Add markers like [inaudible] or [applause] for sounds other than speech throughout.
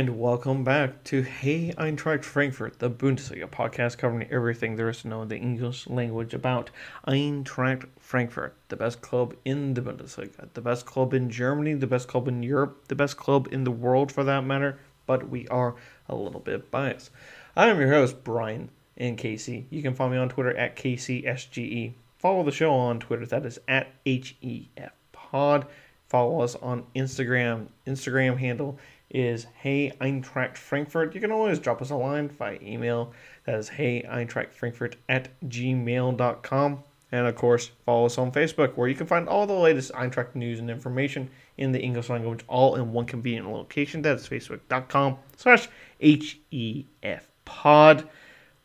And welcome back to Hey Eintracht Frankfurt, the Bundesliga podcast covering everything there is to know in the English language about Eintracht Frankfurt, the best club in the Bundesliga, the best club in Germany, the best club in Europe, the best club in the world for that matter, but we are a little bit biased. I am your host, Brian and Casey. You can follow me on Twitter at KCSGE. Follow the show on Twitter, that is at HEF Pod. Follow us on Instagram. Instagram handle is Hey Eintracht Frankfurt. You can always drop us a line via email. That is Hey Eintracht Frankfurt at gmail.com. And of course, follow us on Facebook, where you can find all the latest Eintracht news and information in the English language, all in one convenient location. That is facebook.com slash HEF pod.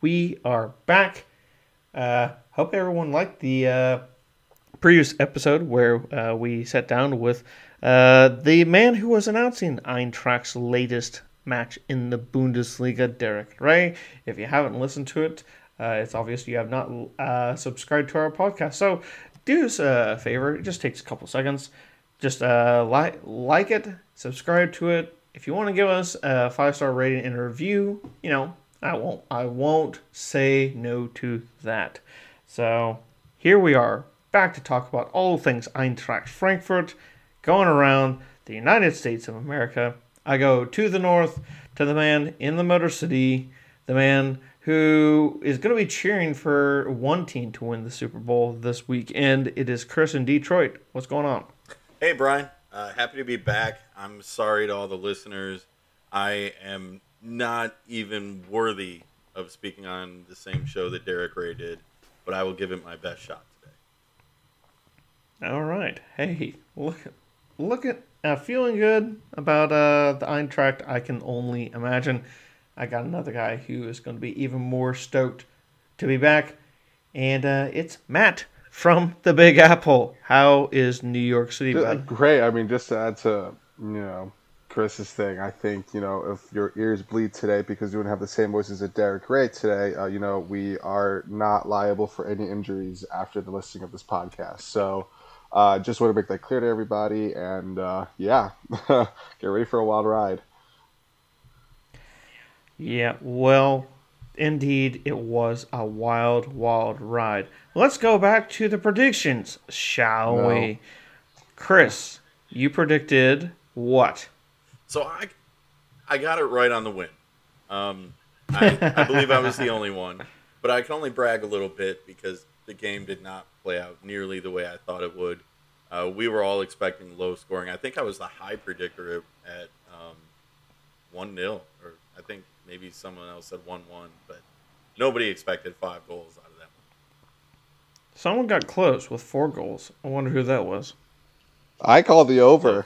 We are back. Uh, hope everyone liked the uh, previous episode where uh, we sat down with uh, the man who was announcing Eintracht's latest match in the Bundesliga, Derek Ray. If you haven't listened to it, uh, it's obvious you have not uh, subscribed to our podcast. So do us a favor. It just takes a couple seconds. Just uh, like like it, subscribe to it. If you want to give us a five star rating and a review, you know I won't I won't say no to that. So here we are back to talk about all things Eintracht Frankfurt going around the United States of America. I go to the north to the man in the Motor City, the man who is going to be cheering for one team to win the Super Bowl this week, and it is Chris in Detroit. What's going on? Hey, Brian. Uh, happy to be back. I'm sorry to all the listeners. I am not even worthy of speaking on the same show that Derek Ray did, but I will give it my best shot today. All right. Hey, look, look at uh, feeling good about uh, the Eintracht. I can only imagine. I got another guy who is going to be even more stoked to be back, and uh, it's Matt from the Big Apple. How is New York City? Just, great. I mean, just to add to you know Chris's thing, I think you know if your ears bleed today because you don't have the same voices as Derek Ray today, uh, you know we are not liable for any injuries after the listing of this podcast. So uh, just want to make that clear to everybody, and uh, yeah, [laughs] get ready for a wild ride. Yeah, well, indeed, it was a wild, wild ride. Let's go back to the predictions, shall no. we? Chris, you predicted what? So I, I got it right on the win. Um, I, I believe I was the only one, but I can only brag a little bit because the game did not play out nearly the way I thought it would. Uh, we were all expecting low scoring. I think I was the high predictor at um, one um, 0 or I think maybe someone else said one one, but nobody expected five goals out of that one. Someone got close with four goals. I wonder who that was. I called the over.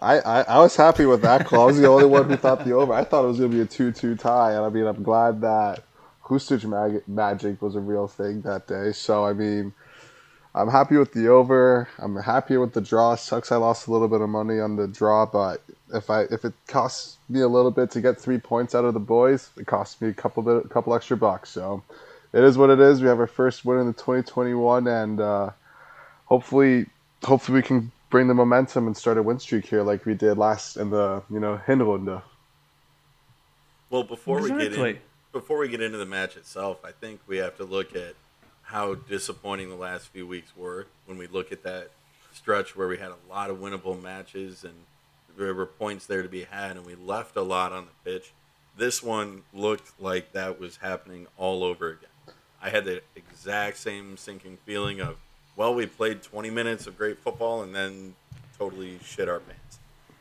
I, I, I was happy with that call. I was the only one who thought the over. I thought it was going to be a 2 2 tie. And I mean, I'm glad that Hrustic mag- magic was a real thing that day. So, I mean, I'm happy with the over. I'm happy with the draw. Sucks I lost a little bit of money on the draw, but if I if it costs me a little bit to get three points out of the boys, it costs me a couple bit, a couple extra bucks. So it is what it is. We have our first win in the 2021, and uh, hopefully, hopefully we can bring the momentum and start a win streak here like we did last in the you know Hinrunde. Well, before exactly. we get in, before we get into the match itself, I think we have to look at how disappointing the last few weeks were when we look at that stretch where we had a lot of winnable matches and there were points there to be had and we left a lot on the pitch. This one looked like that was happening all over again. I had the exact same sinking feeling of, well, we played 20 minutes of great football and then totally shit our pants.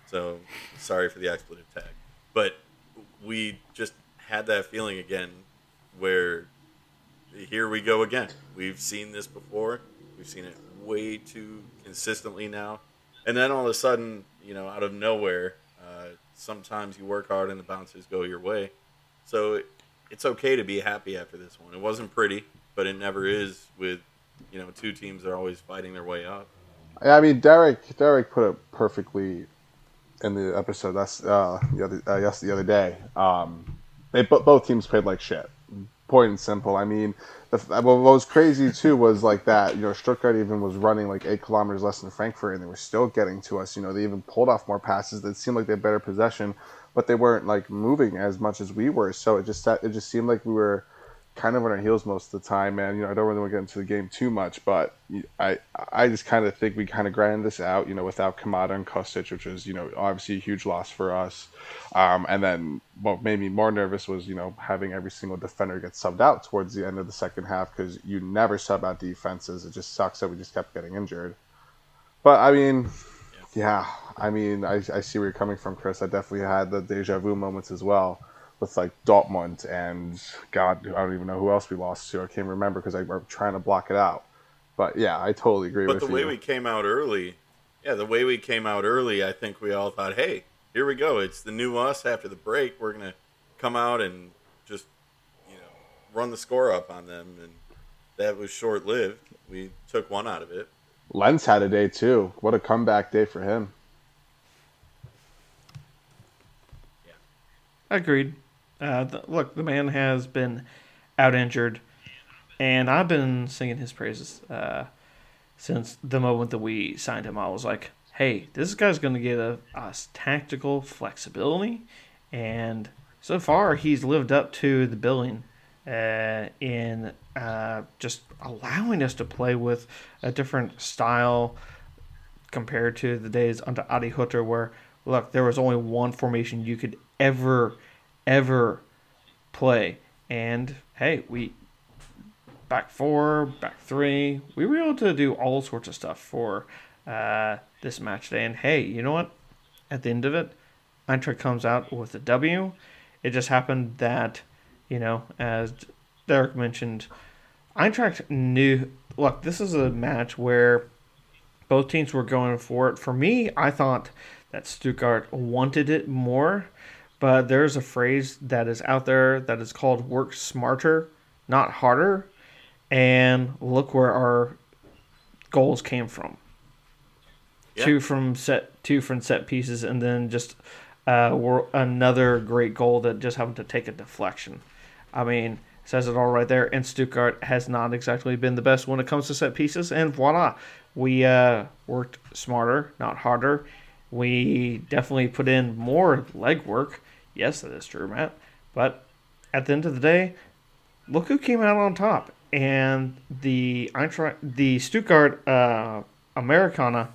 So sorry for the expletive tag. But we just had that feeling again where here we go again. We've seen this before. We've seen it way too consistently now. And then all of a sudden, you know, out of nowhere, uh, sometimes you work hard and the bounces go your way. So it, it's okay to be happy after this one. It wasn't pretty, but it never is with, you know, two teams that are always fighting their way up. I mean, Derek Derek put it perfectly in the episode that's uh, the other uh, yes the other day. Um, they both teams played like shit point and simple. I mean, the, uh, what was crazy too was like that. You know, Stuttgart even was running like eight kilometers less than Frankfurt, and they were still getting to us. You know, they even pulled off more passes. That seemed like they had better possession. but they weren't like moving as much as we were. So it just it just seemed like we were kind of on our heels most of the time, man. You know, I don't really want to get into the game too much, but I I just kind of think we kind of grinded this out, you know, without Kamada and Kostic, which was you know obviously a huge loss for us. Um, and then what made me more nervous was you know having every single defender get subbed out towards the end of the second half because you never sub out defenses. It just sucks that we just kept getting injured. But I mean, yeah, I mean, I, I see where you're coming from, Chris. I definitely had the deja vu moments as well with like Dortmund and God, I don't even know who else we lost to. I can't remember because I were trying to block it out. But yeah, I totally agree but with you. But the way we came out early, yeah, the way we came out early, I think we all thought, hey, here we go. It's the new us after the break. We're gonna come out and just you know run the score up on them, and that was short lived. We took one out of it. Lenz had a day too. What a comeback day for him. Yeah, agreed. Uh, the, look, the man has been out injured, and I've been singing his praises uh, since the moment that we signed him. I was like, hey, this guy's going to a, a tactical flexibility, and so far he's lived up to the billing uh, in uh, just allowing us to play with a different style compared to the days under Adi Hutter, where look, there was only one formation you could ever ever play. And hey, we back four, back three, we were able to do all sorts of stuff for uh, this match day. And hey, you know what? At the end of it, Eintracht comes out with a W. It just happened that, you know, as Derek mentioned, Eintracht knew. Look, this is a match where both teams were going for it. For me, I thought that Stuttgart wanted it more but there's a phrase that is out there that is called work smarter, not harder. And look where our goals came from. Yeah. Two from set two from set pieces and then just uh, another great goal that just happened to take a deflection. I mean, says it all right there. And Stuttgart has not exactly been the best when it comes to set pieces. And voila, we uh, worked smarter, not harder. We definitely put in more legwork. Yes, that is true, Matt. But at the end of the day, look who came out on top. And the Eintracht, the Stuttgart uh, Americana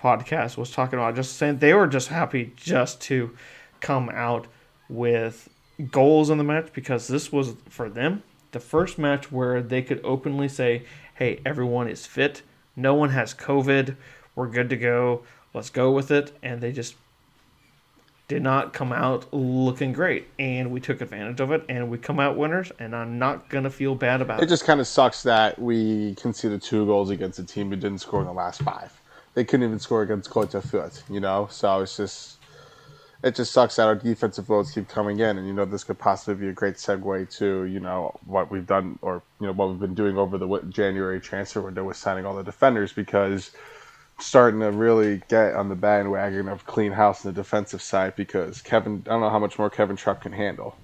podcast was talking about just saying they were just happy just to come out with goals in the match because this was for them the first match where they could openly say, "Hey, everyone is fit. No one has COVID. We're good to go. Let's go with it." And they just did not come out looking great, and we took advantage of it, and we come out winners, and I'm not gonna feel bad about it. It just kind of sucks that we conceded two goals against a team who didn't score in the last five. They couldn't even score against Fürth, you know. So it's just, it just sucks that our defensive votes keep coming in, and you know this could possibly be a great segue to you know what we've done or you know what we've been doing over the January transfer window with signing all the defenders because starting to really get on the bandwagon of clean house on the defensive side because Kevin, I don't know how much more Kevin Trapp can handle.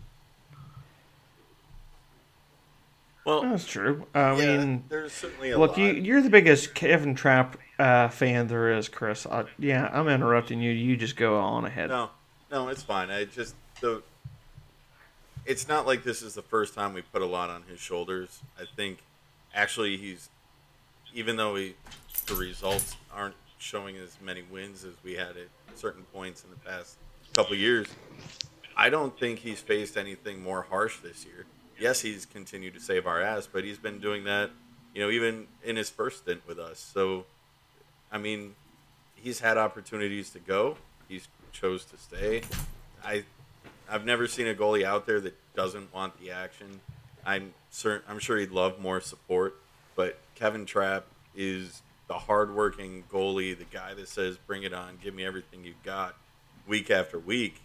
Well, that's true. I yeah, mean, there's certainly a look. Lot. You, you're the biggest Kevin Trapp uh, fan there is, Chris. Uh, yeah, I'm interrupting you. You just go on ahead. No, no, it's fine. I just the. It's not like this is the first time we put a lot on his shoulders. I think, actually, he's, even though he, the results aren't showing as many wins as we had at certain points in the past couple years. I don't think he's faced anything more harsh this year. Yes, he's continued to save our ass, but he's been doing that, you know, even in his first stint with us. So, I mean, he's had opportunities to go. He's chose to stay. I, I've never seen a goalie out there that doesn't want the action. I'm certain. I'm sure he'd love more support, but Kevin Trapp is the hardworking goalie, the guy that says, "Bring it on, give me everything you've got," week after week.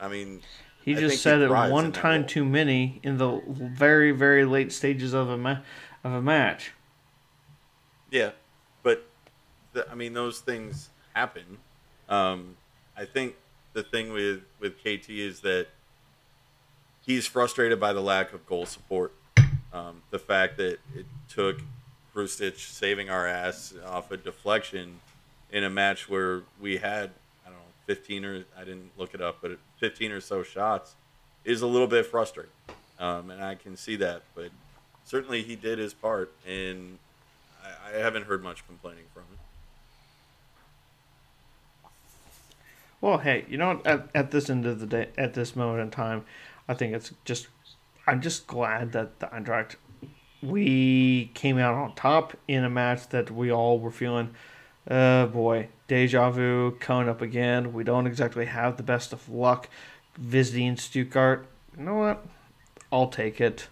I mean, he just said it one time too many in the very, very late stages of a ma- of a match. Yeah, but the, I mean, those things happen. Um, I think the thing with with KT is that he's frustrated by the lack of goal support. Um, the fact that it took Hrustic saving our ass off a deflection in a match where we had I don't know 15 or I didn't look it up, but 15 or so shots is a little bit frustrating, um, and I can see that. But certainly he did his part, and I, I haven't heard much complaining from him. Well, hey, you know, at, at this end of the day, at this moment in time, I think it's just, I'm just glad that the Eintracht, we came out on top in a match that we all were feeling, uh, boy, deja vu coming up again. We don't exactly have the best of luck visiting Stuttgart. You know what? I'll take it.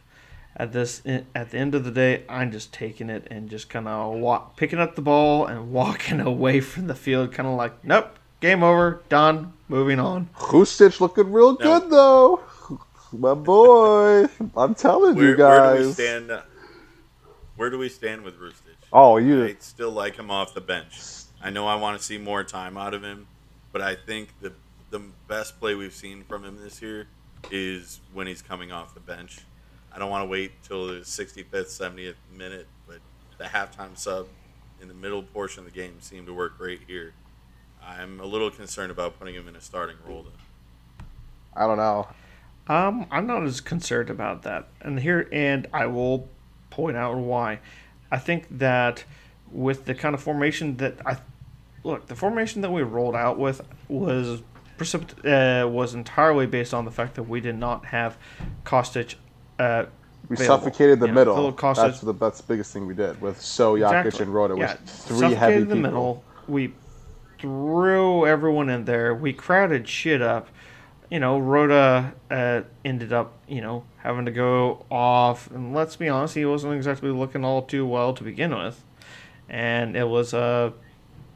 At this, at the end of the day, I'm just taking it and just kind of walk, picking up the ball and [laughs] walking away from the field, kind of like, nope, Game over. Done. Moving on. Hrustic looking real good though. [laughs] My boy. I'm telling where, you guys. Where do we stand? Where do we stand with Hrustic? Oh, you I still like him off the bench. I know I want to see more time out of him, but I think the the best play we've seen from him this year is when he's coming off the bench. I don't want to wait till the 65th, 70th minute, but the halftime sub in the middle portion of the game seemed to work great here. I'm a little concerned about putting him in a starting role. Though. I don't know. Um, I'm not as concerned about that, and here and I will point out why. I think that with the kind of formation that I look, the formation that we rolled out with was precipit- uh, was entirely based on the fact that we did not have Kostic. Uh, we available. suffocated the you middle. Know, that's the that's the biggest thing we did with Sow Jakic exactly. and Rode. Yeah, three heavy the people. middle. We threw everyone in there. We crowded shit up. You know, Rode uh, ended up, you know, having to go off. And let's be honest, he wasn't exactly looking all too well to begin with. And it was, uh,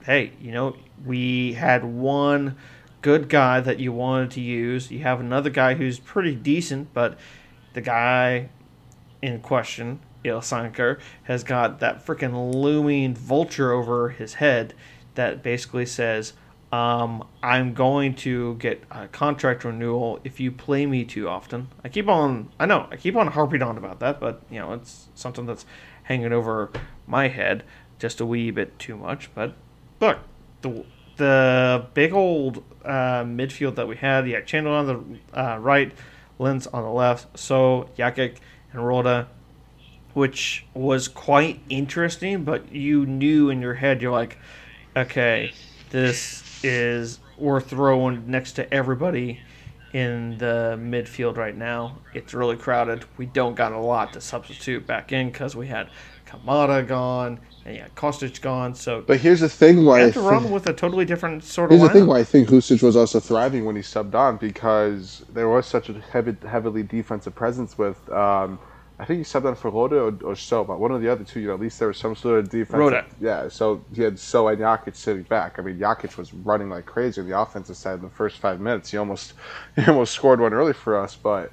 hey, you know, we had one good guy that you wanted to use. You have another guy who's pretty decent, but the guy in question, Ilsanker, has got that freaking looming vulture over his head that basically says, um, I'm going to get a contract renewal if you play me too often. I keep on, I know, I keep on harping on about that, but you know, it's something that's hanging over my head just a wee bit too much. But look, the the big old uh, midfield that we had, yeah, Chandler on the uh, right, Lenz on the left, Sow Jakic and Rode, which was quite interesting, but you knew in your head, you're like, okay, this is we're throwing next to everybody in the midfield right now. It's really crowded. We don't got a lot to substitute back in because we had Kamada gone and yeah, Kostic gone. So, but here's the thing: why we have to run with a totally different sort of. Here's the thing: why I think Hrustic was also thriving when he subbed on because there was such a heavy, heavily defensive presence with. Um, I think he subbed on for Rode or, or Sow, but one of the other two, you know, at least there was some sort of defense. Rode. Yeah, so he had Sow and Jakic sitting back. I mean, Jakic was running like crazy on the offensive side in the first five minutes. He almost, [laughs] he almost scored one early for us. But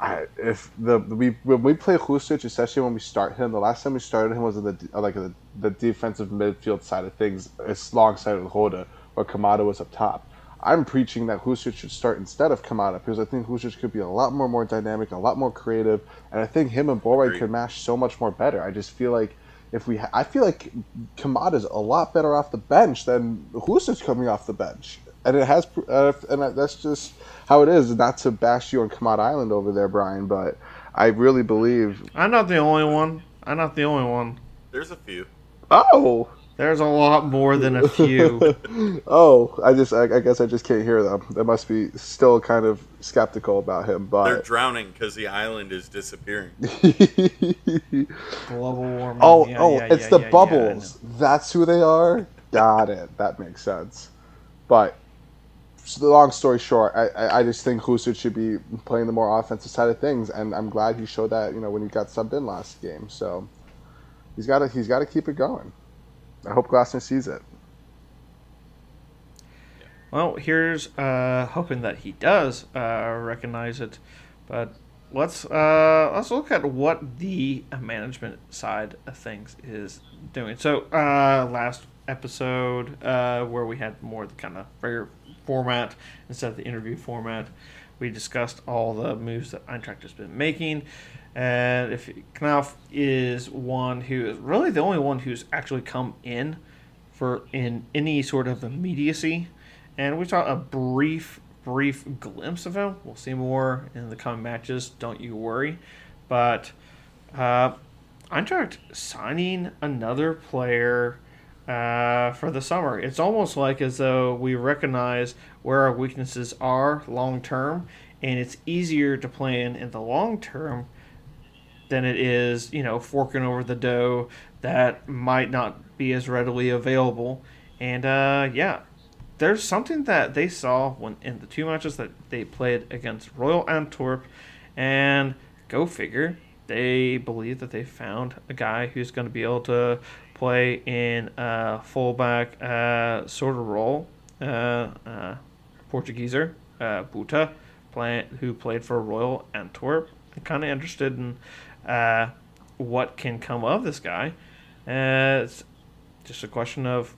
I, if the we when we play Hrustic, especially when we start him, the last time we started him was in the like the, the defensive midfield side of things, it's alongside of Rode, where Kamada was up top. I'm preaching that Hrustic should start instead of Kamada because I think Hrustic could be a lot more more dynamic, a lot more creative, and I think him and Borre could mash so much more better. I just feel like if we, ha- I feel like Kamada's a lot better off the bench than Hrustic coming off the bench, and it has, uh, and that's just how it is. Not to bash you on Kamada Island over there, Brian, but I really believe I'm not the only one. I'm not the only one. There's a few. Oh. There's a lot more than a few. [laughs] oh, I just I, I, guess I just can't hear them. They must be still kind of skeptical about him. But they're drowning because the island is disappearing. [laughs] Global warming. Oh, yeah, oh, yeah, it's yeah, the bubbles. That's who they are. Got it. That makes sense. But the long story short, I, I, I just think Hrustic should be playing the more offensive side of things, and I'm glad he showed that. You know when he got subbed in last game, so he's got to he's got to keep it going. I hope Glasner sees it. Well, here's uh, hoping that he does uh, recognize it, but let's uh, let's look at what the management side of things is doing. So uh, last episode uh, where we had more the kind of regular format instead of the interview format, we discussed all the moves that Eintracht has been making. And if Knauff is one who is really the only one who's actually come in for in any sort of immediacy and we saw a brief, brief glimpse of him. We'll see more in the coming matches. Don't you worry. But uh, Eintracht signing another player uh, for the summer. It's almost like as though we recognize where our weaknesses are long term, and it's easier to plan in the long term than it is, you know, forking over the dough that might not be as readily available. And uh, yeah, there's something that they saw when in the two matches that they played against Royal Antwerp, and go figure, they believe that they found a guy who's going to be able to play in a fullback uh, sort of role. Uh, uh, Portugieser, uh, Buta, play, who played for Royal Antwerp. Kind of interested in uh, what can come of this guy. Uh, it's just a question of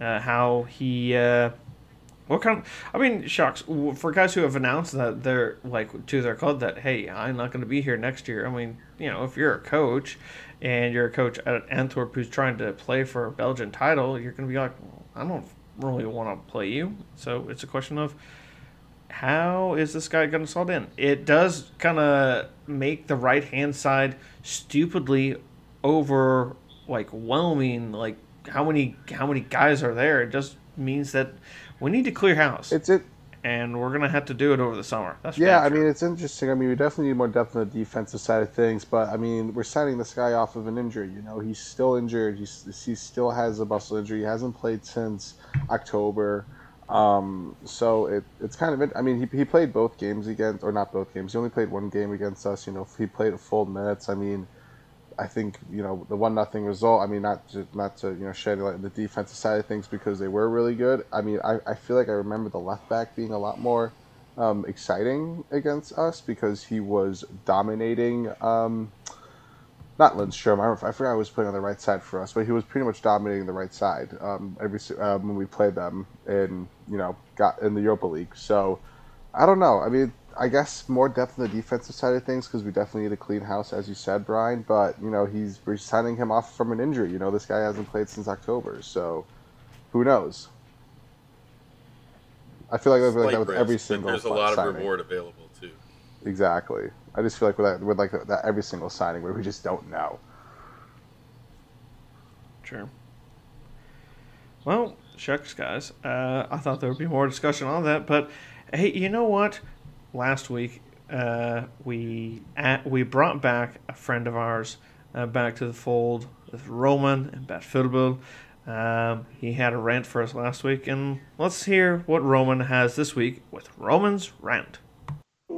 uh, how he. Uh, what kind? Of, I mean, shocks For guys who have announced that they're like to their club that hey, I'm not going to be here next year. I mean, you know, if you're a coach and you're a coach at Antwerp who's trying to play for a Belgian title, you're going to be like, I don't really want to play you. So it's a question of how is this guy going to slot in? It does kind of make the right hand side stupidly over like whelming. Like how many how many guys are there? It just means that we need to clear house. It's it. And we're gonna have to do it over the summer. That's yeah. I mean, it's interesting. I mean, we definitely need more depth on the defensive side of things. But I mean, we're signing this guy off of an injury. You know, he's still injured. He's he still has a muscle injury. He hasn't played since October. Um, so it, it's kind of, I mean, he, he played both games against, or not both games. He only played one game against us. You know, he played full minutes. I mean, I think you know the one nothing result. I mean, not to, not to you know shed light on the defensive side of things because they were really good. I mean, I, I feel like I remember the left back being a lot more um, exciting against us because he was dominating. Um, not Lindstrom. I, I forgot I was playing on the right side for us, but he was pretty much dominating the right side um, every um, when we played them in you know got in the Europa League. So I don't know. I mean, I guess more depth in the defensive side of things because we definitely need a clean house, as you said, Brian. But you know, he's we're signing him off from an injury. You know, this guy hasn't played since October, so who knows? I feel like, like that with every single. There's a lot of reward available. Exactly. I just feel like with that, with like that every single signing where we just don't know. Sure. Well, shucks, guys. Uh, I thought there would be more discussion on that, but hey, you know what? Last week, uh, we at, we brought back a friend of ours uh, back to the fold with Roman and Bad Football. Um, he had a rant for us last week, and let's hear what Roman has this week with Roman's rant.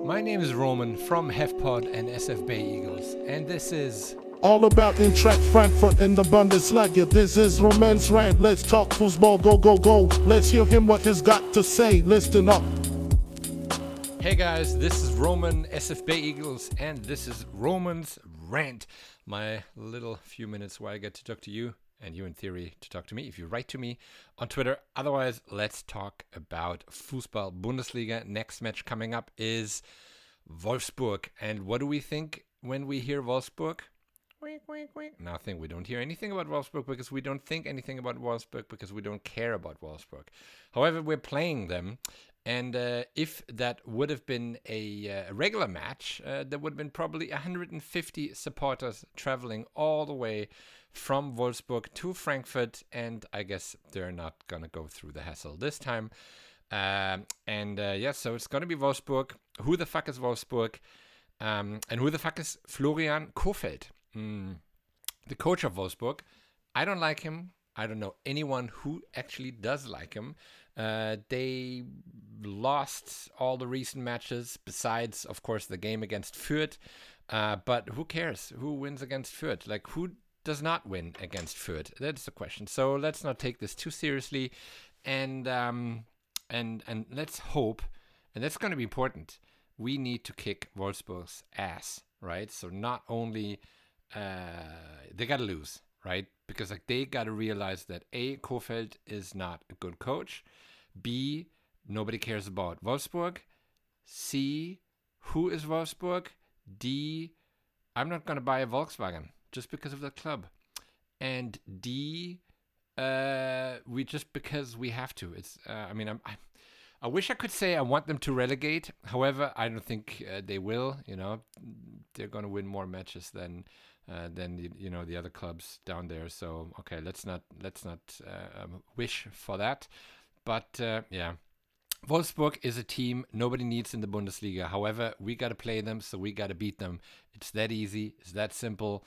My name is Roman from HEFPOD and SF Bay Eagles, and this is all about Eintracht Frankfurt in the Bundesliga. This is Roman's rant. Let's talk football. Go, go, go. Let's hear him what he's got to say. Listen up. Hey guys, this is Roman, SF Bay Eagles, and this is Roman's rant. My little few minutes where I get to talk to you and you in theory to talk to me if you write to me on Twitter. Otherwise, let's talk about Fußball Bundesliga. Next match coming up is Wolfsburg. And what do we think when we hear Wolfsburg? Nothing. We don't hear anything about Wolfsburg because we don't think anything about Wolfsburg because we don't care about Wolfsburg. However, we're playing them. And uh, if that would have been a uh, regular match, uh, there would have been probably 150 supporters traveling all the way from Wolfsburg to Frankfurt, and I guess they're not gonna go through the hassle this time. Um, and uh, yeah, so it's gonna be Wolfsburg. Who the fuck is Wolfsburg? Um, and who the fuck is Florian Kohfeldt? Mm, the coach of Wolfsburg. I don't like him. I don't know anyone who actually does like him. Uh, they lost all the recent matches, besides, of course, the game against Fürth. Uh, but who cares? Who wins against Fürth? Like, who does not win against Fürth? That's the question. So let's not take this too seriously, and um, and and let's hope, and that's going to be important. We need to kick Wolfsburg's ass, right? So not only uh, they got to lose, right? Because like they got to realize that a Kohfeldt is not a good coach. B nobody cares about Wolfsburg. C who is Wolfsburg? D I'm not going to buy a Volkswagen just because of the club. And D, uh, we just because we have to. It's. Uh, I mean, I'm, I, I wish I could say I want them to relegate. However, I don't think uh, they will. You know, they're going to win more matches than uh, than the, you know the other clubs down there. So okay, let's not let's not uh, um, wish for that. But uh, yeah, Wolfsburg is a team nobody needs in the Bundesliga. However, we got to play them, so we got to beat them. It's that easy. It's that simple.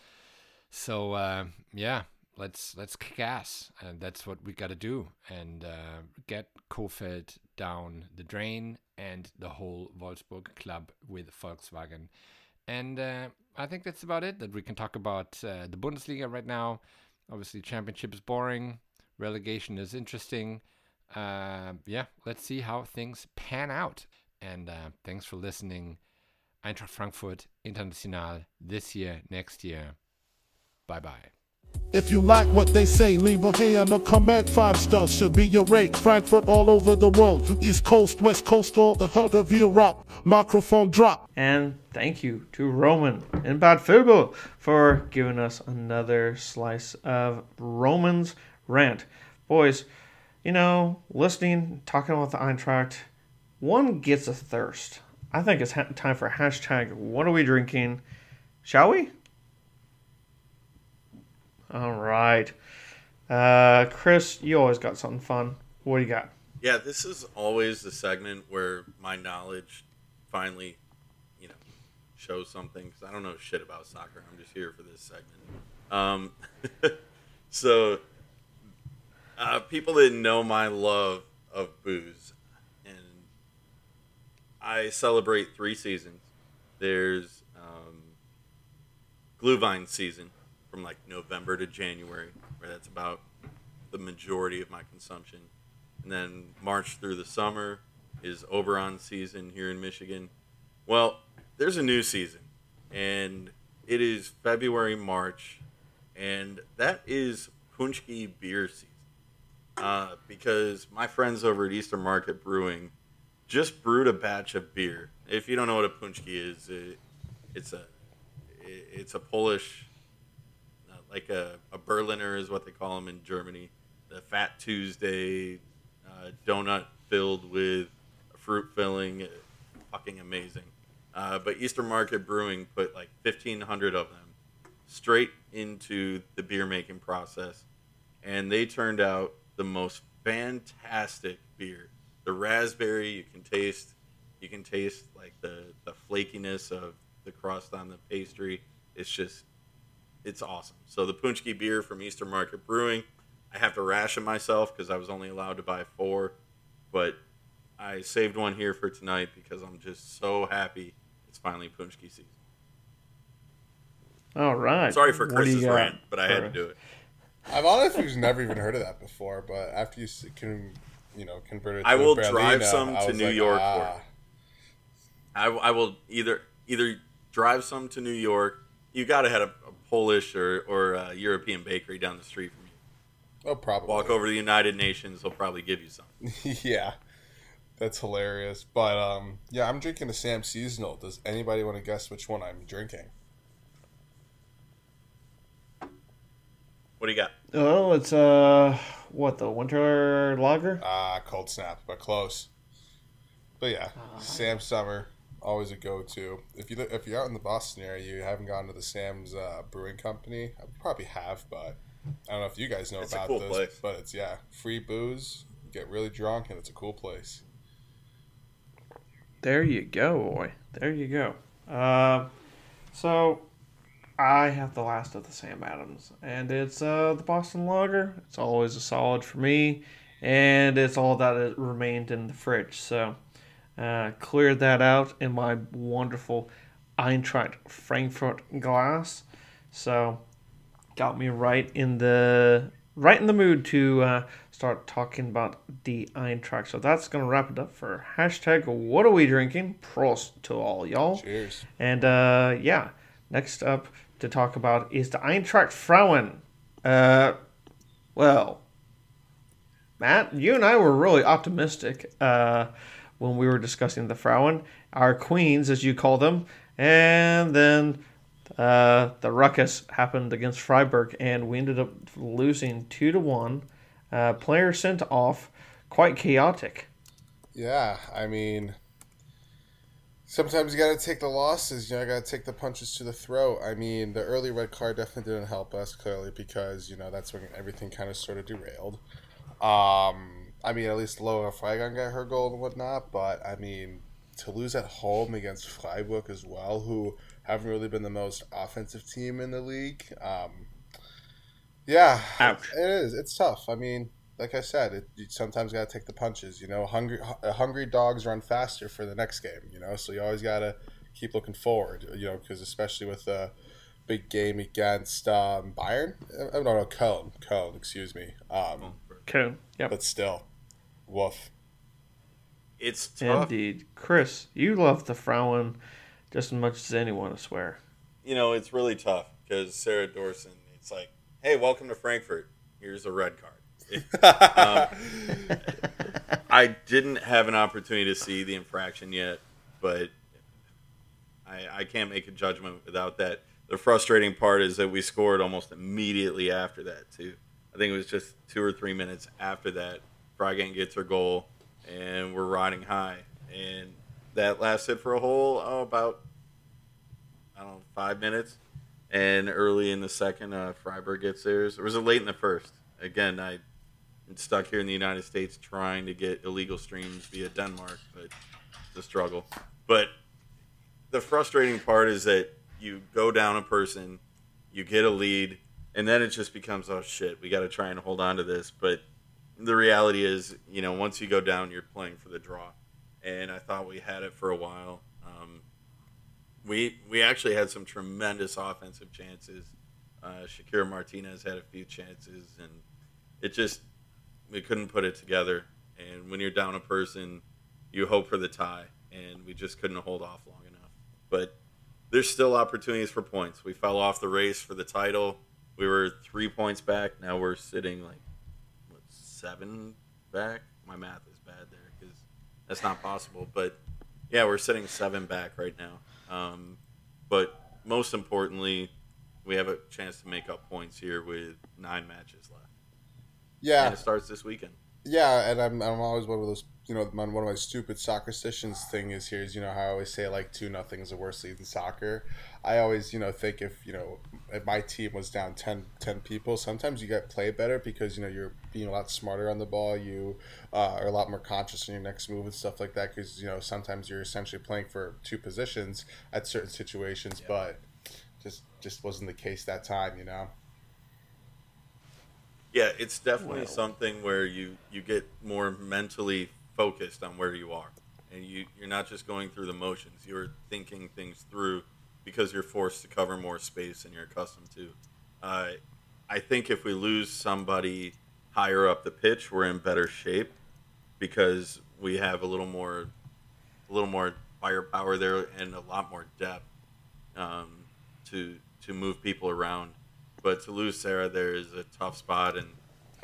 So uh, yeah, let's let's kick ass, and that's what we got to do, and uh, get Kohfeldt down the drain and the whole Wolfsburg club with Volkswagen. And uh, I think that's about it. That we can talk about uh, the Bundesliga right now. Obviously, championship is boring. Relegation is interesting. Uh, yeah, let's see how things pan out. And uh, thanks for listening. Eintracht Frankfurt International this year, next year. Bye bye. If you like what they say, leave a hand or comment. Five stars should be your rate. Frankfurt all over the world. East Coast, West Coast, all the heart of Europe. Microphone drop. And thank you to Roman and Bad Football for giving us another slice of Roman's rant. Boys, you know, listening, talking about the Eintracht, one gets a thirst. I think it's ha- time for hashtag what are we drinking? Shall we? All right. Uh, Chris, you always got something fun. What do you got? Yeah, this is always the segment where my knowledge finally, you know, shows something. Because I don't know shit about soccer. I'm just here for this segment. Um, [laughs] so, uh, people didn't know my love of booze, and I celebrate three seasons. There's um, Glühwein season, from like November to January, where that's about the majority of my consumption. And then March through the summer is Oberon season here in Michigan. Well, there's a new season, and it is February, March, and that is Pączki beer season. Uh, because my friends over at Eastern Market Brewing just brewed a batch of beer. If you don't know what a Pączki is, it, it's a it's a Polish like a, a Berliner is what they call them in Germany. The Fat Tuesday uh, donut filled with fruit filling, uh, fucking amazing. Uh, but Eastern Market Brewing put like 1,500 of them straight into the beer making process, and they turned out the most fantastic beer. The raspberry you can taste, you can taste like the the flakiness of the crust on the pastry. It's just it's awesome. So the Pączki beer from Eastern Market Brewing, I have to ration myself because I was only allowed to buy four, but I saved one here for tonight because I'm just so happy it's finally Pączki season. All right. Sorry for Chris's rant, but I had to do it. I've honestly never even heard of that before, but after you can, you know, convert it. I will drive some to New like, York ah. for. I, I will either either drive some to New York. You got to have a, Polish or or uh, European bakery down the street from you. Oh, probably. Walk over to the United Nations; they'll probably give you some. [laughs] yeah, that's hilarious. But um, yeah, I'm drinking the Sam Seasonal. Does anybody want to guess which one I'm drinking? What do you got? Oh, it's uh, what the winter lager? Ah, cold snap, but close. But yeah, uh, Sam Summer always a go-to. If you if you're out in the Boston area, you haven't gone to the Sam's uh, Brewing Company. I probably have, but I don't know if you guys know it's about cool this. Place. But it's yeah, free booze, get really drunk, and it's a cool place. There you go, boy. There you go. Uh, so I have the last of the Sam Adams, and it's uh, the Boston Lager. It's always a solid for me, and it's all that it remained in the fridge. So uh, cleared that out in my wonderful Eintracht Frankfurt glass. So got me right in the right in the mood to uh, start talking about the Eintracht. So that's gonna wrap it up for hashtag What are we drinking? Prost to all y'all. Cheers. And uh, yeah, next up to talk about is the Eintracht Frauen. Uh, well, Matt, you and I were really optimistic. Uh, when we were discussing the Frauen, our queens, as you call them, and then uh, the ruckus happened against Freiburg, and we ended up losing two to one. Uh, player sent off, quite chaotic. Yeah, I mean, sometimes you got to take the losses. You know, I got to take the punches to the throat. I mean, the early red card definitely didn't help us clearly because you know that's when everything kind of sort of derailed. Um, I mean, at least Laura Freigang got her goal and whatnot, but I mean, to lose at home against Freiburg as well, who haven't really been the most offensive team in the league. Um, yeah, Ouch. it is. It's tough. I mean, like I said, it, you sometimes got to take the punches. You know, hungry hungry dogs run faster for the next game. You know, so you always got to keep looking forward. You know, because especially with a big game against um, Bayern, I don't know, Cone, Cone, excuse me, um, Cone, yeah, but still, woof. It's tough. Indeed, Chris, you love the Frauen just as much as anyone, I swear. You know, it's really tough because Sara Doorsoun. It's like, hey, welcome to Frankfurt. Here's a red card um, I didn't have an opportunity to see the infraction yet, but I, I can't make a judgment without that. The frustrating part is that we scored almost immediately after that too. I think it was just two or three minutes after that. Freigang gets her goal, and we're riding high, and that lasted for a whole oh, about I don't know five minutes. And early in the second, uh, Freiburg gets theirs. Or was it late in the first? Again, I am stuck here in the United States trying to get illegal streams via Denmark, but it's a struggle. But the frustrating part is that you go down a person, you get a lead, and then it just becomes oh shit, we got to try and hold on to this. But the reality is, you know, once you go down, you're playing for the draw. And I thought we had it for a while. Um, we we actually had some tremendous offensive chances. Uh, Shekiera Martinez had a few chances, and it just we couldn't put it together. And when you're down a person, you hope for the tie, and we just couldn't hold off long enough. But there's still opportunities for points. We fell off the race for the title. We were three points back. Now we're sitting like what, seven back. My math is bad there because that's not possible. But yeah, we're sitting seven back right now. Um, but most importantly, we have a chance to make up points here with nine matches left. Yeah, and it starts this weekend. Yeah, and I'm, I'm always one of those you know one of my stupid soccer sessions thing is here is you know how I always say like two nothing is the worst lead in soccer. I always you know think if you know if my team was down 10, 10 people, sometimes you get play better because you know you're being a lot smarter on the ball. You uh, are a lot more conscious in your next move and stuff like that because you know sometimes you're essentially playing for two positions at certain situations, yeah. but just just wasn't the case that time. You know. Yeah, it's definitely well. something where you you get more mentally focused on where you are, and you you're not just going through the motions. You're thinking things through because you're forced to cover more space than you're accustomed to. Uh, I think if we lose somebody higher up the pitch, we're in better shape because we have a little more, a little more firepower there and a lot more depth um, to to move people around but to lose Sarah there is a tough spot. And,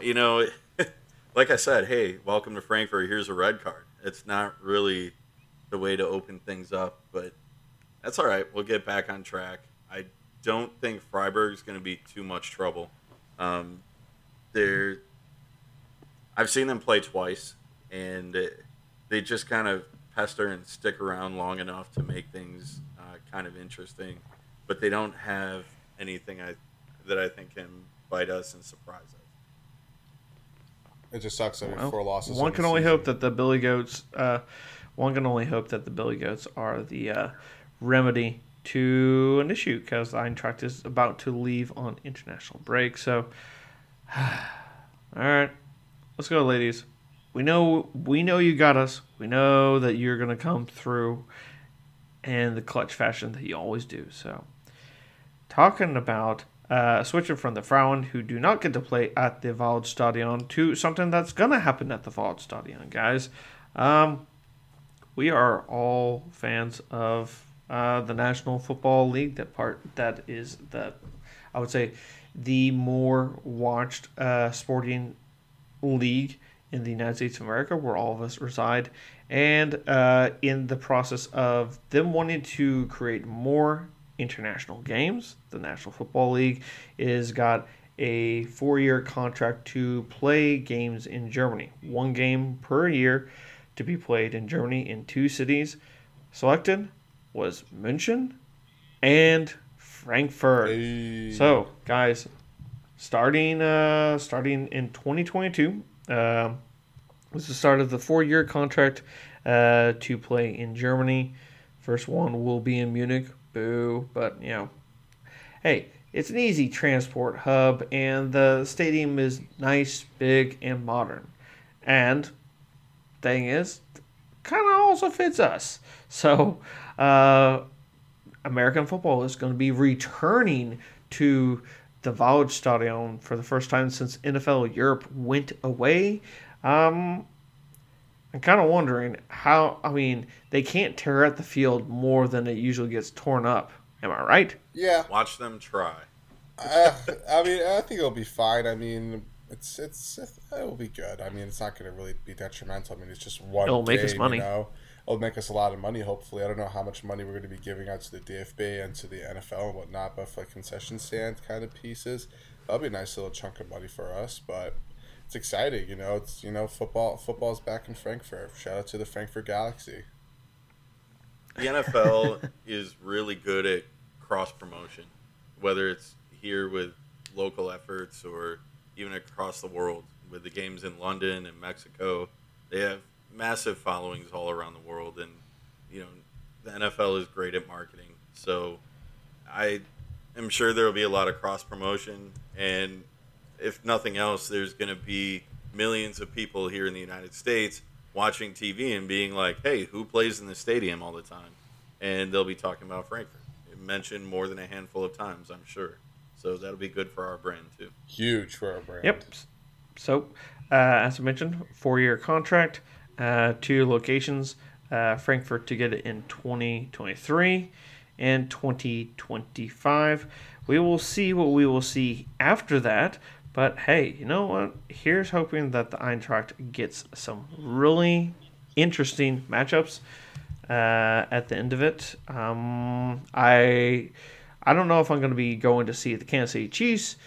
you know, [laughs] like I said, hey, welcome to Frankfurt. Here's a red card. It's not really the way to open things up, but that's all right. We'll get back on track. I don't think Freiburg's going to be too much trouble. Um, they're, I've seen them play twice, and they just kind of pester and stick around long enough to make things uh, kind of interesting, but they don't have anything I that I think can bite us and surprise us. It just sucks that well, four losses. One can only season. hope that the Billy Goats. Uh, one can only hope that the Billy Goats are the uh, remedy to an issue because Eintracht is about to leave on international break. So, [sighs] all right, let's go, ladies. We know we know you got us. We know that you're gonna come through in the clutch fashion that you always do. So, talking about uh, switching from the Frauen, who do not get to play at the Waldstadion, to something that's going to happen at the Waldstadion, guys. Um, we are all fans of uh, the National Football League. That part that is the, I would say, the more watched uh, sporting league in the United States of America, where all of us reside, and uh, in the process of them wanting to create more international games. The National Football League is got a four-year contract to play games in Germany, one game per year, to be played in Germany in two cities. Selected was München and Frankfurt. Hey. So, guys, starting uh, starting in 2022, uh, was the start of the four-year contract uh, to play in Germany. First one will be in Munich. Boo, but you know, hey, it's an easy transport hub, and the stadium is nice, big, and modern. And thing is, kind of also fits us. So, uh, American football is going to be returning to the Waldstadion for the first time since NFL Europe went away. Um, I'm kind of wondering how. I mean, they can't tear out the field more than it usually gets torn up. Am I right? Yeah. Watch them try. uh, I mean, I think it'll be fine. I mean, it's it's it'll be good. I mean, it's not going to really be detrimental. I mean, it's just one. It'll game, make us money. You know? It'll make us a lot of money. Hopefully, I don't know how much money we're going to be giving out to the DFB and to the NFL and whatnot, but for concession stand kind of pieces, that'll be a nice little chunk of money for us. But it's exciting, you know. It's you know football. Football's back in Frankfurt. Shout out to the Frankfurt Galaxy. The NFL [laughs] is really good at cross promotion, whether it's here with local efforts or even across the world with the games in London and Mexico. They have massive followings all around the world, and you know the NFL is great at marketing. So I am sure there will be a lot of cross promotion, and if nothing else, there's going to be millions of people here in the United States watching TV and being like, "Hey, who plays in the stadium all the time?" And they'll be talking about Frankfurt. It mentioned more than a handful of times, I'm sure. So that'll be good for our brand too. Huge for our brand. Yep. So, uh, as I mentioned, four-year contract, uh, two locations. Uh, Frankfurt to get it in 2023 and 2025. We will see what we will see after that. But hey, you know what? Here's hoping that the Eintracht gets some really interesting matchups uh, at the end of it. Um, I I don't know if I'm going to be going to see the Kansas City Chiefs,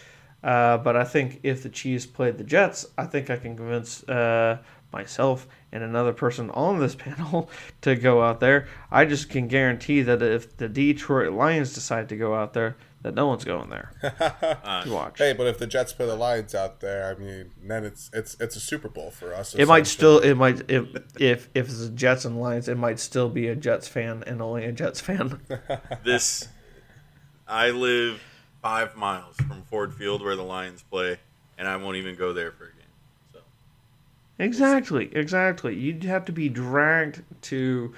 uh, but I think if the Chiefs play the Jets, I think I can convince uh, myself and another person on this [laughs] panel to go out there. I just can guarantee that if the Detroit Lions decide to go out there, that no one's going there [laughs] to watch. Hey, but if the Jets play the Lions out there, I mean, then it's it's it's a Super Bowl for us. It might still it might if if if it's the Jets and Lions, it might still be a Jets fan and only a Jets fan. [laughs] this, I live five miles from Ford Field where the Lions play, and I won't even go there for a game. So. Exactly, exactly. You'd have to be dragged to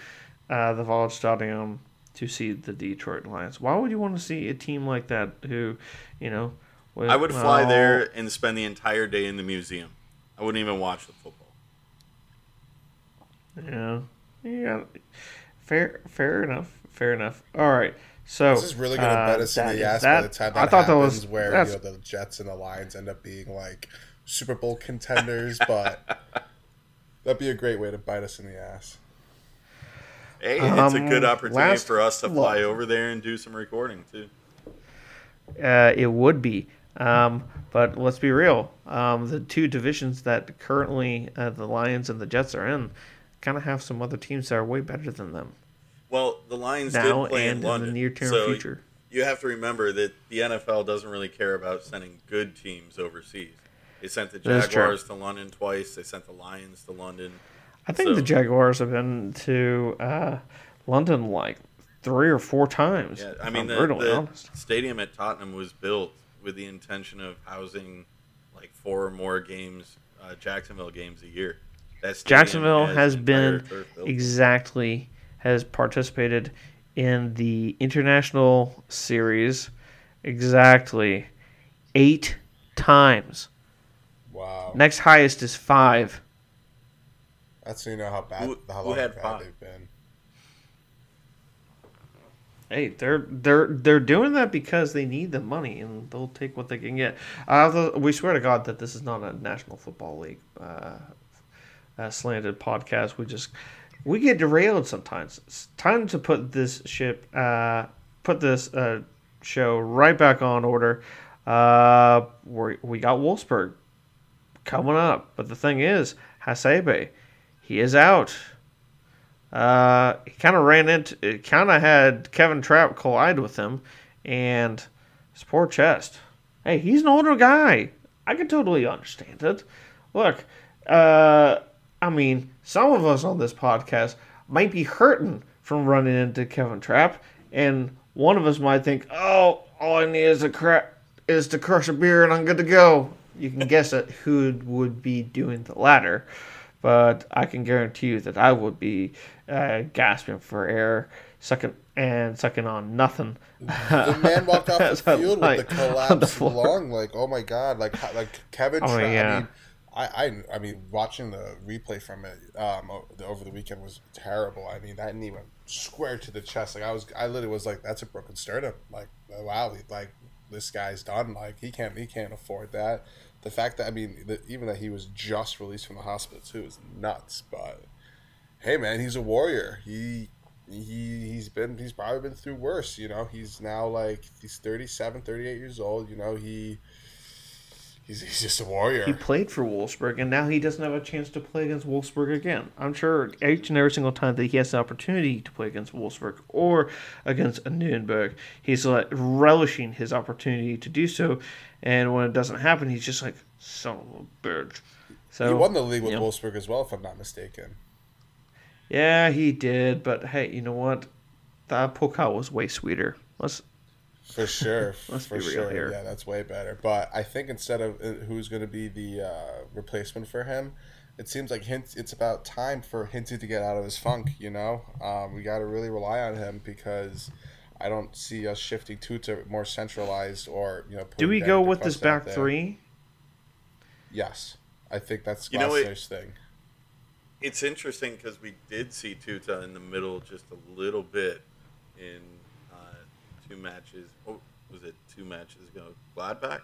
uh, the Waldstadion to see the Detroit Lions. Why would you want to see a team like that who, you know, with, I would fly well, there and spend the entire day in the museum. I wouldn't even watch the football. Yeah. Yeah. Fair fair enough. Fair enough. All right. So this is really going to uh, bet us in the ass by the time that I thought happens, that was where you know, the Jets and the Lions end up being like Super Bowl contenders, but [laughs] that'd be a great way to bite us in the ass. Hey, it's um, a good um, opportunity for us to fly over there and do some recording too. Uh, it would be. Um, but let's be real. Um, the two divisions that currently uh, the Lions and the Jets are in kind of have some other teams that are way better than them. Well, the Lions now did play and in London, in the near-term so future. You have to remember that the NFL doesn't really care about sending good teams overseas. They sent the Jaguars to London twice. They sent the Lions to London. I think so, the Jaguars have been to uh, London like three or four times. Yeah, I mean, the, the stadium at Tottenham was built with the intention of housing like four or more games, uh, Jacksonville games a year. Jacksonville has, has been exactly has participated in the international series exactly eight times. Wow. Next highest is five. That's so you know how bad who, how long bad five? they've been. Hey, they're they're they're doing that because they need the money and they'll take what they can get. Uh, we swear to God that this is not a National Football League uh, uh, slanted podcast. We just we get derailed sometimes. It's time to put this ship, uh, put this uh, show right back on order. Uh, we we got Wolfsburg coming up, but the thing is, Hasebe he is out. Uh, he kind of ran into, kind of had Kevin Trapp collide with him, and his poor chest. Hey, he's an older guy. I can totally understand it. Look, uh, I mean, some of us on this podcast might be hurting from running into Kevin Trapp, and one of us might think, "Oh, all I need is a cra- is to crush a beer and I'm good to go." You can guess at who would be doing the latter, but I can guarantee you that I would be uh, gasping for air, sucking and sucking on nothing. The man walked off [laughs] the field with the [laughs] collapsed the lung. Like, oh my god! Like, like Kevin. Oh, Tra- yeah. I mean, I, I, I mean, watching the replay from it um, over the weekend was terrible. I mean, that knee went square to the chest. Like I was, I literally was like, "That's a broken sternum." Like, wow, like this guy's done. Like he can't, he can't afford that. The fact that I mean, the, even that he was just released from the hospital too is nuts. But hey, man, he's a warrior. He he he's been he's probably been through worse. You know, he's now like he's 37, 38 years old. You know, he He's, he's just a warrior. He played for Wolfsburg, and now he doesn't have a chance to play against Wolfsburg again. I'm sure each and every single time that he has the opportunity to play against Wolfsburg or against a Nuremberg, he's like relishing his opportunity to do so. And when it doesn't happen, he's just like, son of a bitch. So, he won the league with Wolfsburg as well, if I'm not mistaken. Yeah, he did. But hey, you know what? That Pokal was way sweeter. Let's for sure. [laughs] Let's for be real sure. here. Yeah, that's way better. But I think instead of uh, who's going to be the uh, replacement for him, it seems like Hint, it's about time for Hinty to get out of his funk. You know, um, we got to really rely on him because I don't see us shifting to to more centralized or you know. Do we go with this back three? Yes, I think that's you know, it, thing. It's interesting because we did see Tuta in the middle just a little bit in two matches. Oh, was it two matches ago? Gladbach.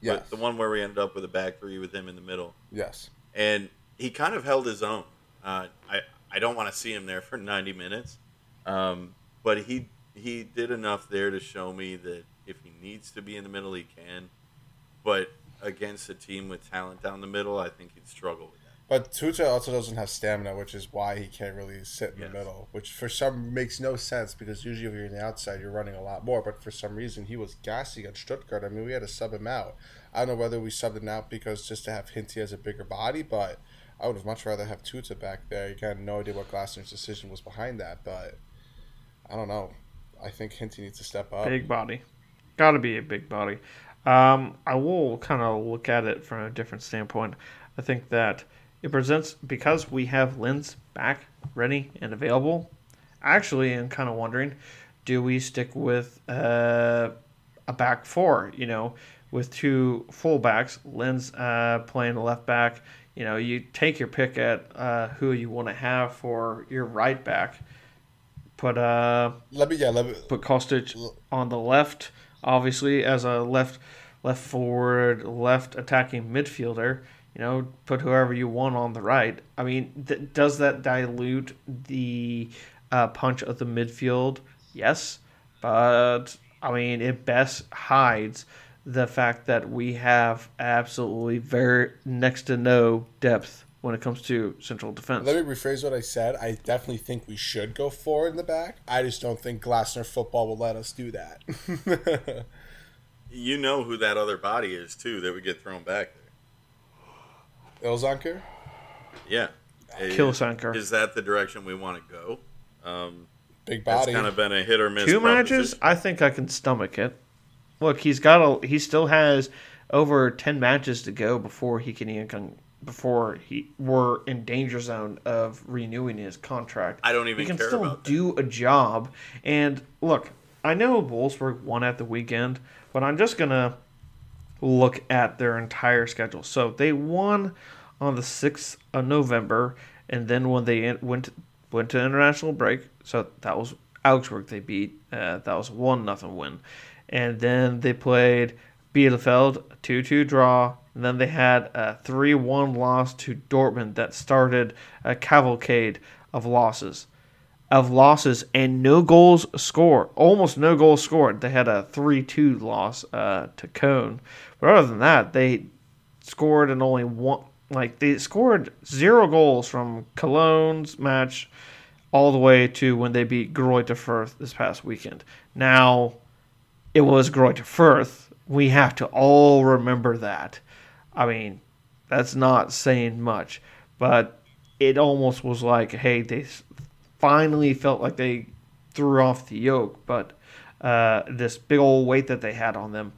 Yeah, the one where we ended up with a back three with him in the middle. Yes, and he kind of held his own. Uh, I I don't want to see him there for ninety minutes, um, but he he did enough there to show me that if he needs to be in the middle, he can. But against a team with talent down the middle, I think he'd struggle. But Tuta also doesn't have stamina, which is why he can't really sit in yes. the middle, which for some makes no sense because usually if you're in the outside, you're running a lot more. But for some reason, he was gassy at Stuttgart. I mean, we had to sub him out. I don't know whether we subbed him out because just to have Hinty as a bigger body, but I would have much rather have Tuta back there. You got no idea what Glasner's decision was behind that, but I don't know. I think Hinty needs to step up. Big body. Got to be a big body. Um, I will kind of look at it from a different standpoint. I think that – it presents because we have Lenz back, ready, and available. Actually, I'm kind of wondering do we stick with uh, a back four, you know, with two fullbacks, Lenz uh, playing the left back? You know, you take your pick at uh, who you want to have for your right back. Put uh, let me yeah, let me put Kostic on the left, obviously as a left left forward, left attacking midfielder you know, put whoever you want on the right. I mean, th- does that dilute the uh, punch of the midfield? Yes, but I mean, it best hides the fact that we have absolutely very next to no depth when it comes to central defense. Let me rephrase what I said. I definitely think we should go forward in the back. I just don't think Glasner football will let us do that. [laughs] you know who that other body is too that would get thrown back there. Ilsanker? Yeah. Ilsanker. Is that the direction we want to go? Um, Big body. It's kind of been a hit or miss. Two matches, I think I can stomach it. Look, he's got a. He still has over ten matches to go before he can even come, before he we're in danger zone of renewing his contract. I don't even. He can care still do a job. And look, I know Wolfsburg won at the weekend, but I'm just gonna look at their entire schedule. So they won on the 6th of November, and then when they went went to international break, so that was Augsburg they beat. Uh, that was one nothing win, and then they played Bielefeld two two draw. And then they had a three one loss to Dortmund that started a cavalcade of losses of losses and no goals scored. Almost no goals scored. They had a 3 2 loss uh, to Cone. But other than that, they scored and only one Like they scored zero goals from Cologne's match all the way to when they beat Greuther Fürth this past weekend. Now, it was Greuther Fürth. We have to all remember that. I mean, that's not saying much, but it almost was like, hey, they finally felt like they threw off the yoke, but uh, this big old weight that they had on them.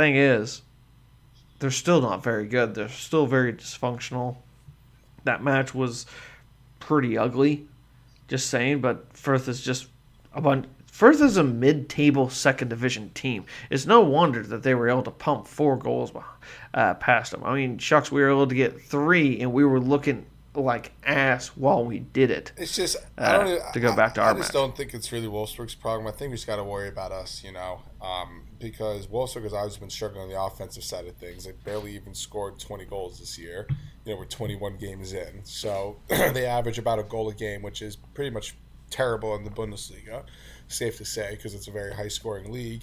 Thing is, they're still not very good. They're still very dysfunctional. That match was pretty ugly. Just saying, but Fürth is just a bunch. Fürth is a mid-table second division team. It's no wonder that they were able to pump four goals uh, past them. I mean, shucks, we were able to get three, and we were looking like ass while we did it. It's just uh, I don't even, to go back to I, our. I just match. don't think it's really Wolfsburg's problem. I think we just got to worry about us, you know, um, because Wolfsburg has always been struggling on the offensive side of things. They barely even scored twenty goals this year. You know, we're twenty one games in, so [clears throat] they average about a goal a game, which is pretty much terrible in the Bundesliga. Safe to say, because it's a very high scoring league.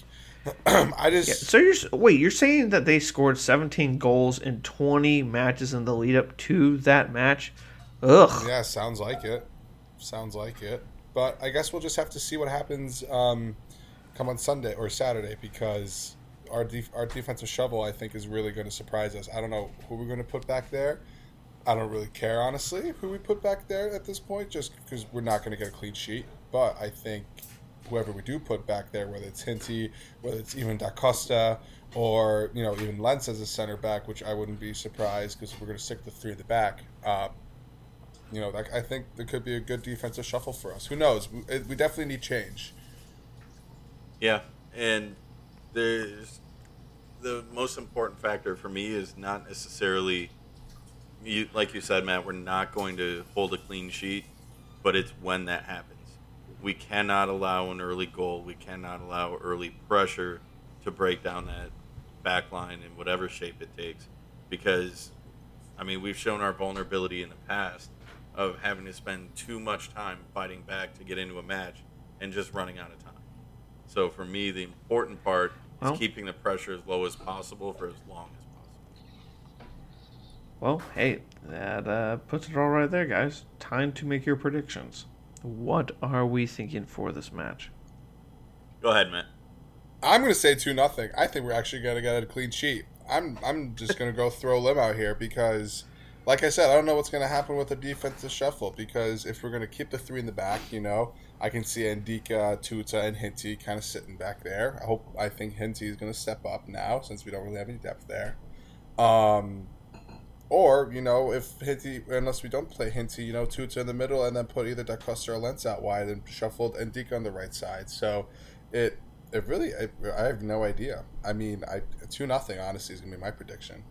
[clears throat] I just yeah, so you're wait. You're saying that they scored 17 goals in 20 matches in the lead up to that match? Ugh. Yeah, sounds like it. Sounds like it. But I guess we'll just have to see what happens um, come on Sunday or Saturday because our def- our defensive shovel I think is really going to surprise us. I don't know who we're going to put back there. I don't really care honestly who we put back there at this point, just because we're not going to get a clean sheet. But I think whoever we do put back there, whether it's Hinty, whether it's even Da Costa, or you know even Lenz as a center back, which I wouldn't be surprised because we're going to stick the three at the back. Uh, you know, I think there could be a good defensive shuffle for us. Who knows? We, we definitely need change. Yeah, and there's the most important factor for me is not necessarily you like you said matt we're not going to hold a clean sheet but it's when that happens we cannot allow an early goal. We cannot allow early pressure to break down that back line in whatever shape it takes. Because, I mean, we've shown our vulnerability in the past of having to spend too much time fighting back to get into a match and just running out of time. So for me, the important part well, is keeping the pressure as low as possible for as long as possible. Well, hey, that uh, puts it all right there, guys. Time to make your predictions. What are we thinking for this match? Go ahead, Matt. I'm going to say two nothing. I think we're actually going to get a clean sheet. I'm I'm just going to go throw a limb out here because, like I said, I don't know what's going to happen with the defensive shuffle. Because if we're going to keep the three in the back, you know, I can see N'Dicka, Tuta, and Hinty kind of sitting back there. I hope I think Hinty is going to step up now since we don't really have any depth there. Um, or, you know, if Hinty, unless we don't play Hinty, you know, Tuta in the middle and then put either Da Costa or Lenz out wide and shuffled and Deke on the right side. So it it really, I, I have no idea. I mean, I 2 nothing honestly, is going to be my prediction.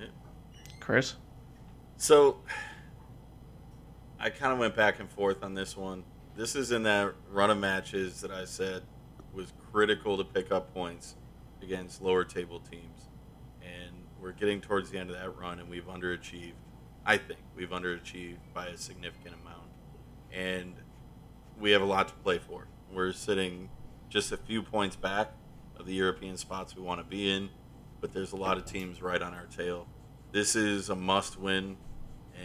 Yeah. Chris? So I kind of went back and forth on this one. This is in that run of matches that I said was critical to pick up points against lower table teams we're getting towards the end of that run, and we've underachieved. I think we've underachieved by a significant amount, and we have a lot to play for. We're sitting just a few points back of the European spots we want to be in, but there's a lot of teams right on our tail. This is a must-win,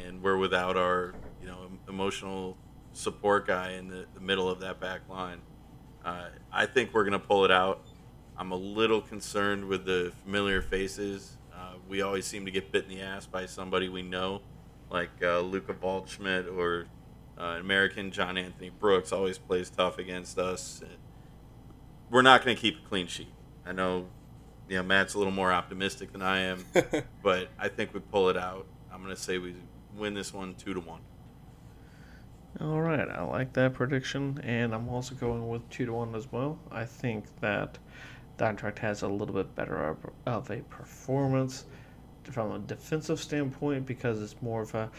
and we're without our you know emotional support guy in the, the middle of that back line. Uh, I think we're going to pull it out. I'm a little concerned with the familiar faces we always seem to get bit in the ass by somebody we know, like uh, Luca Waldschmidt or uh, American John Anthony Brooks always plays tough against us. We're not going to keep a clean sheet. I know, you know, Matt's a little more optimistic than I am, [laughs] but I think we pull it out. I'm going to say we win this one two to one. All right, I like that prediction, and I'm also going with two to one as well. I think that the Eintracht has a little bit better of a performance from a defensive standpoint because it's more of a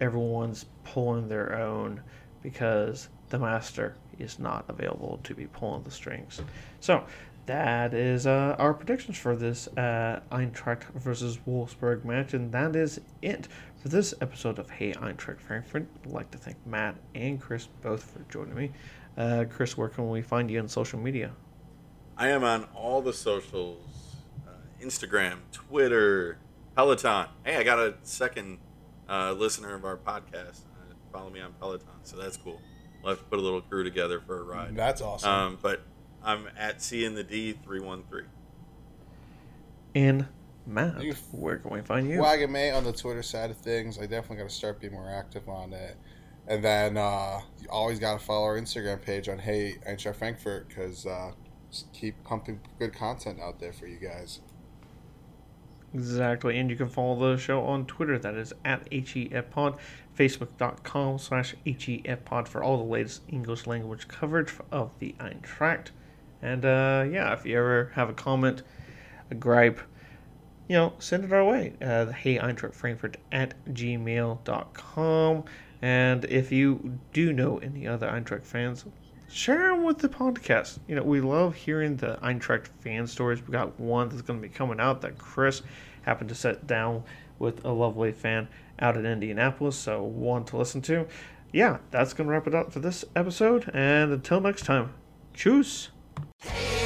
everyone's pulling their own because the master is not available to be pulling the strings. So that is uh, our predictions for this uh, Eintracht versus Wolfsburg match, and that is it for this episode of Hey Eintracht Frankfurt. I'd like to thank Matt and Chris both for joining me. Uh, Chris, where can we find you on social media? I am on all the socials uh, Instagram, Twitter, Peloton. Hey, I got a second uh, listener of our podcast. Uh, follow me on Peloton, so that's cool. We'll have to put a little crew together for a ride. That's awesome. Um, but I'm at C in the D three one three. And Matt, where can we find you? Wagon Mate on the Twitter side of things. I definitely got to start being more active on it. And then uh, you always got to follow our Instagram page on Hey Eintracht Frankfurt because uh, keep pumping good content out there for you guys. Exactly. And you can follow the show on Twitter. That is at HEFPod, Facebook.com slash HEFPod for all the latest English language coverage of the Eintracht. And uh, yeah, if you ever have a comment, a gripe, you know, send it our way. Uh, hey, Eintracht Frankfurt at gmail.com. And if you do know any other Eintracht fans, share them with the podcast. You know, we love hearing the Eintracht fan stories. We got one that's going to be coming out that Chris happened to sit down with a lovely fan out in Indianapolis, so one to listen to. Yeah, that's going to wrap it up for this episode, and until next time, choose. Hey,